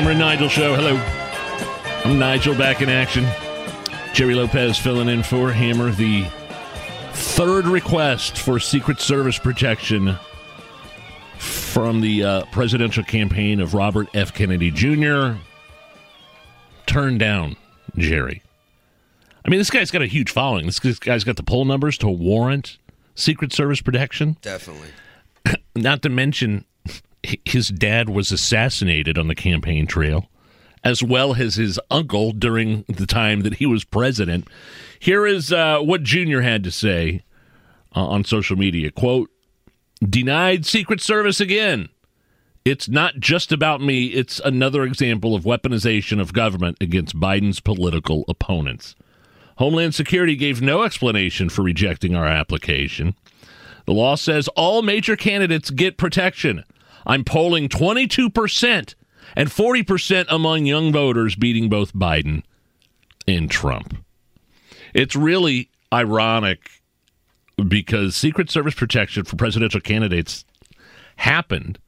Hammer and Nigel Show. Hello. I'm Nigel back in action. Jerry Lopez filling in for Hammer. The third request for Secret Service protection from the uh, presidential campaign of Robert F. Kennedy Jr. turned down, Jerry. I mean, this guy's got a huge following. This guy's got the poll numbers to warrant Secret Service protection. Definitely. Not to mention, his dad was assassinated on the campaign trail, as well as his uncle during the time that he was president. Here is uh, what Junior had to say uh, on social media. Quote, denied Secret Service again. It's not just about me, it's another example of weaponization of government against Biden's political opponents. Homeland Security gave no explanation for rejecting our application. The law says all major candidates get protection. I'm polling 22% and 40% among young voters, beating both Biden and Trump. It's really ironic because Secret Service protection for presidential candidates happened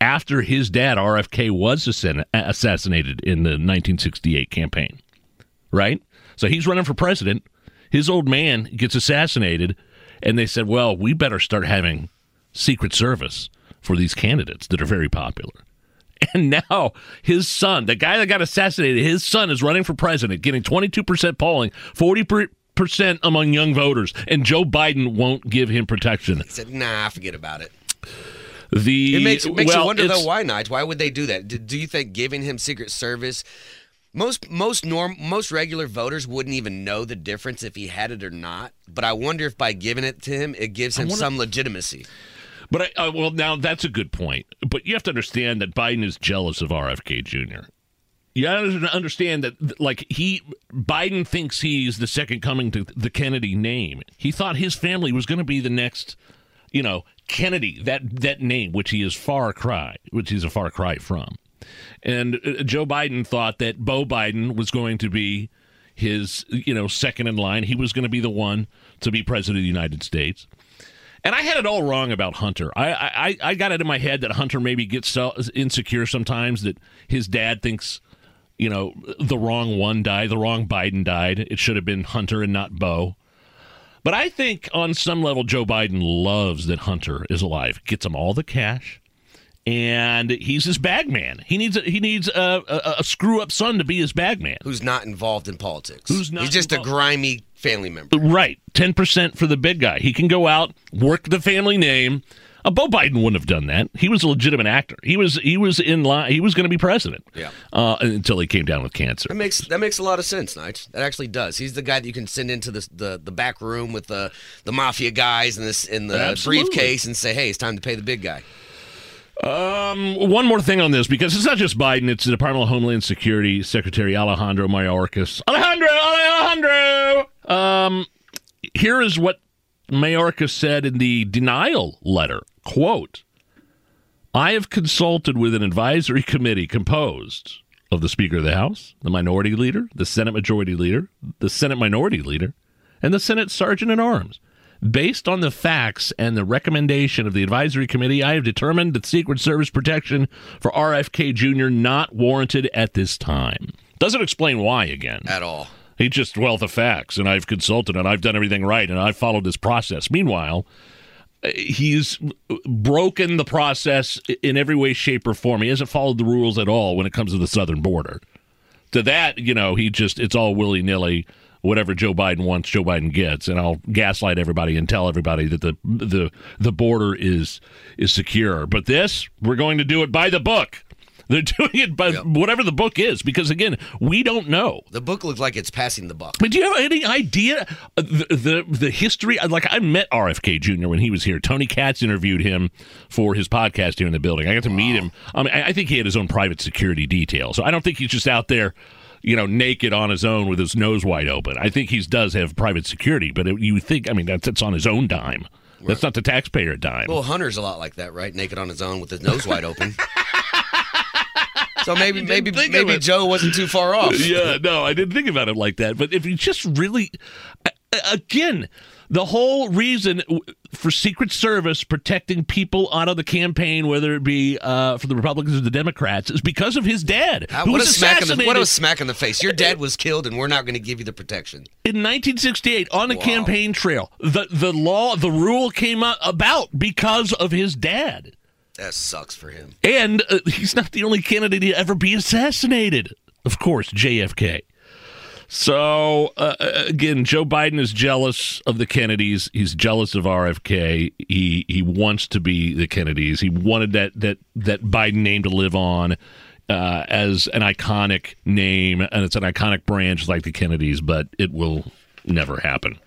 after his dad, RFK, was assassinated in the 1968 campaign, right? So he's running for president. His old man gets assassinated, and they said, well, we better start having Secret Service for these candidates that are very popular. And now his son, the guy that got assassinated, his son is running for president, getting 22% polling, 40% among young voters, and Joe Biden won't give him protection. He said, nah, forget about it. The It makes, it makes well, you wonder though why not? Why would they do that? Do, do you think giving him Secret Service? Most most norm most regular voters wouldn't even know the difference if he had it or not. But I wonder if by giving it to him, it gives him wonder- some legitimacy. But I, uh, well, now that's a good point. But you have to understand that Biden is jealous of RFK Jr. You have to understand that, like he, Biden thinks he's the second coming to the Kennedy name. He thought his family was going to be the next, you know, Kennedy. That that name, which he is far cry, which he's a far cry from. And uh, Joe Biden thought that Beau Biden was going to be his, you know, second in line. He was going to be the one to be president of the United States. And I had it all wrong about Hunter. I, I, I got it in my head that Hunter maybe gets so insecure sometimes that his dad thinks, you know, the wrong one died, the wrong Biden died. It should have been Hunter and not Beau. But I think on some level, Joe Biden loves that Hunter is alive, gets him all the cash, and he's his bag man. He needs a, he needs a, a, a screw up son to be his bag man. Who's not involved in politics? Who's not He's just involved- a grimy family member. Right, ten percent for the big guy. He can go out, work the family name. Uh, Beau Biden wouldn't have done that. He was a legitimate actor. He was he was in line. He was going to be president. Yeah. Uh, until he came down with cancer. That makes that makes a lot of sense, Nige. That actually does. He's the guy that you can send into the the, the back room with the the mafia guys in this in the Absolutely. briefcase and say, "Hey, it's time to pay the big guy." Um, one more thing on this because it's not just Biden; it's the Department of Homeland Security Secretary Alejandro Mayorkas. Alejandro, Alejandro. Um, here is what Mayorkas said in the denial letter. Quote: I have consulted with an advisory committee composed of the Speaker of the House, the Minority Leader, the Senate Majority Leader, the Senate Minority Leader, and the Senate Sergeant at Arms. Based on the facts and the recommendation of the advisory committee, I have determined that Secret Service protection for RFK Jr. not warranted at this time. Doesn't explain why again. At all. He just well the facts, and I've consulted, and I've done everything right, and I've followed this process. Meanwhile, uh, he's broken the process in every way, shape, or form. He hasn't followed the rules at all when it comes to the southern border. To that, you know, he just it's all willy nilly. Whatever Joe Biden wants, Joe Biden gets, and I'll gaslight everybody and tell everybody that the the the border is is secure. But this, we're going to do it by the book. They're doing it by Yep. whatever the book is, because again, we don't know. The book looks like it's passing the buck. But do you have any idea uh, the the, the history? Like I met RFK Jr. when he was here. Tony Katz interviewed him for his podcast here in the building. I got to meet him. I mean, I think he had his own private security detail, so I don't think he's just out there, you know, naked on his own with his nose wide open. I think he does have private security, but it, you think, I mean, that's, that's on his own dime. That's not the taxpayer dime. Well, Hunter's a lot like that, right? Naked on his own with his nose wide open. so maybe maybe maybe. Joe wasn't too far off. yeah, no, I didn't think about it like that. But if you just really, again, the whole reason for Secret Service protecting people out of the campaign, whether it be uh, for the Republicans or the Democrats, is because of his dad, Uh, who what a was smack in the what a smack in the face! Your dad was killed, and we're not going to give you the protection. in 1968 on the Wow. campaign trail. The the law, the rule came about because of his dad. That sucks for him. And uh, he's not the only candidate to ever be assassinated. Of course, JFK. So, uh, again, Joe Biden is jealous of the Kennedys. He's jealous of RFK. He he wants to be the Kennedys. He wanted that that that Biden name to live on uh, as an iconic name, and it's an iconic branch like the Kennedys, but it will never happen.